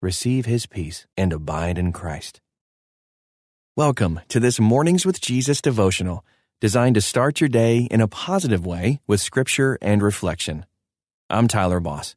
receive his peace and abide in Christ. Welcome to this Mornings with Jesus devotional, designed to start your day in a positive way with scripture and reflection. I'm Tyler Boss.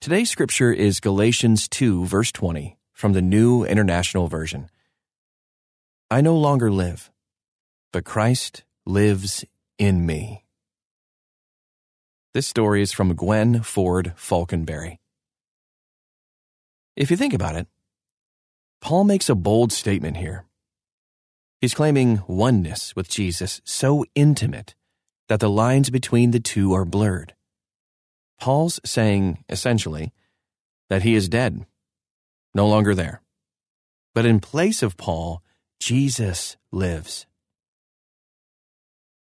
Today's scripture is Galatians 2, verse 20, from the New International Version. I no longer live, but Christ lives in me. This story is from Gwen Ford Faulkenberry. If you think about it, Paul makes a bold statement here. He's claiming oneness with Jesus so intimate that the lines between the two are blurred. Paul's saying, essentially, that he is dead, no longer there. But in place of Paul, Jesus lives.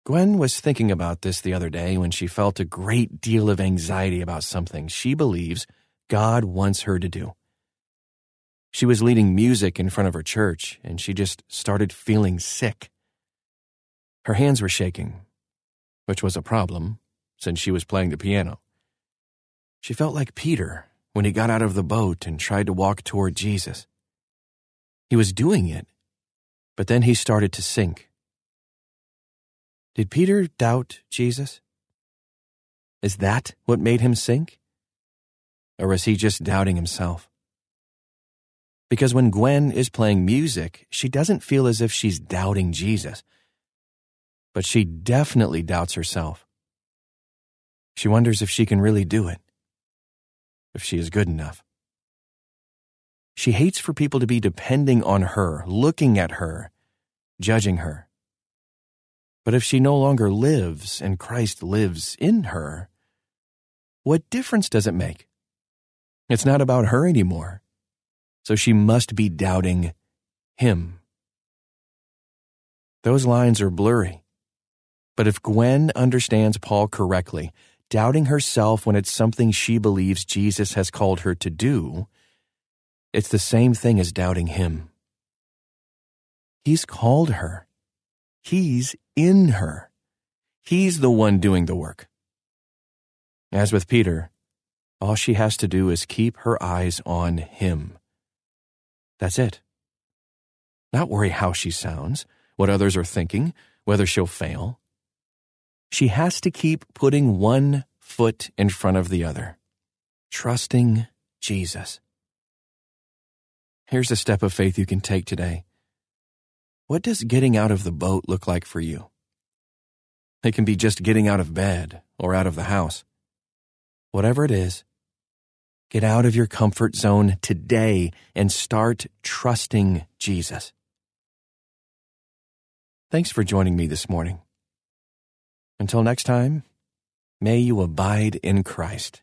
Gwen was thinking about this the other day when she felt a great deal of anxiety about something she believes God wants her to do. She was leading music in front of her church, and she just started feeling sick. Her hands were shaking, which was a problem, since she was playing the piano. She felt like Peter when he got out of the boat and tried to walk toward Jesus. He was doing it, but then he started to sink. Did Peter doubt Jesus? Is that what made him sink? Or was he just doubting himself? Because when Gwen is playing music, she doesn't feel as if she's doubting Jesus. But she definitely doubts herself. She wonders if she can really do it, if she is good enough. She hates for people to be depending on her, looking at her, judging her. But if she no longer lives and Christ lives in her, what difference does it make? It's not about her anymore so she must be doubting him. Those lines are blurry. But if Gwen understands Paul correctly, doubting herself when it's something she believes Jesus has called her to do, it's the same thing as doubting him. He's called her. He's in her. He's the one doing the work. As with Peter, all she has to do is keep her eyes on him. That's it. Not worry how she sounds, what others are thinking, whether she'll fail. She has to keep putting one foot in front of the other, trusting Jesus. Here's a step of faith you can take today. What does getting out of the boat look like for you? It can be just getting out of bed or out of the house. Whatever it is, Get out of your comfort zone today and start trusting Jesus. Thanks for joining me this morning. Until next time, may you abide in Christ.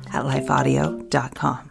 at lifeaudio.com.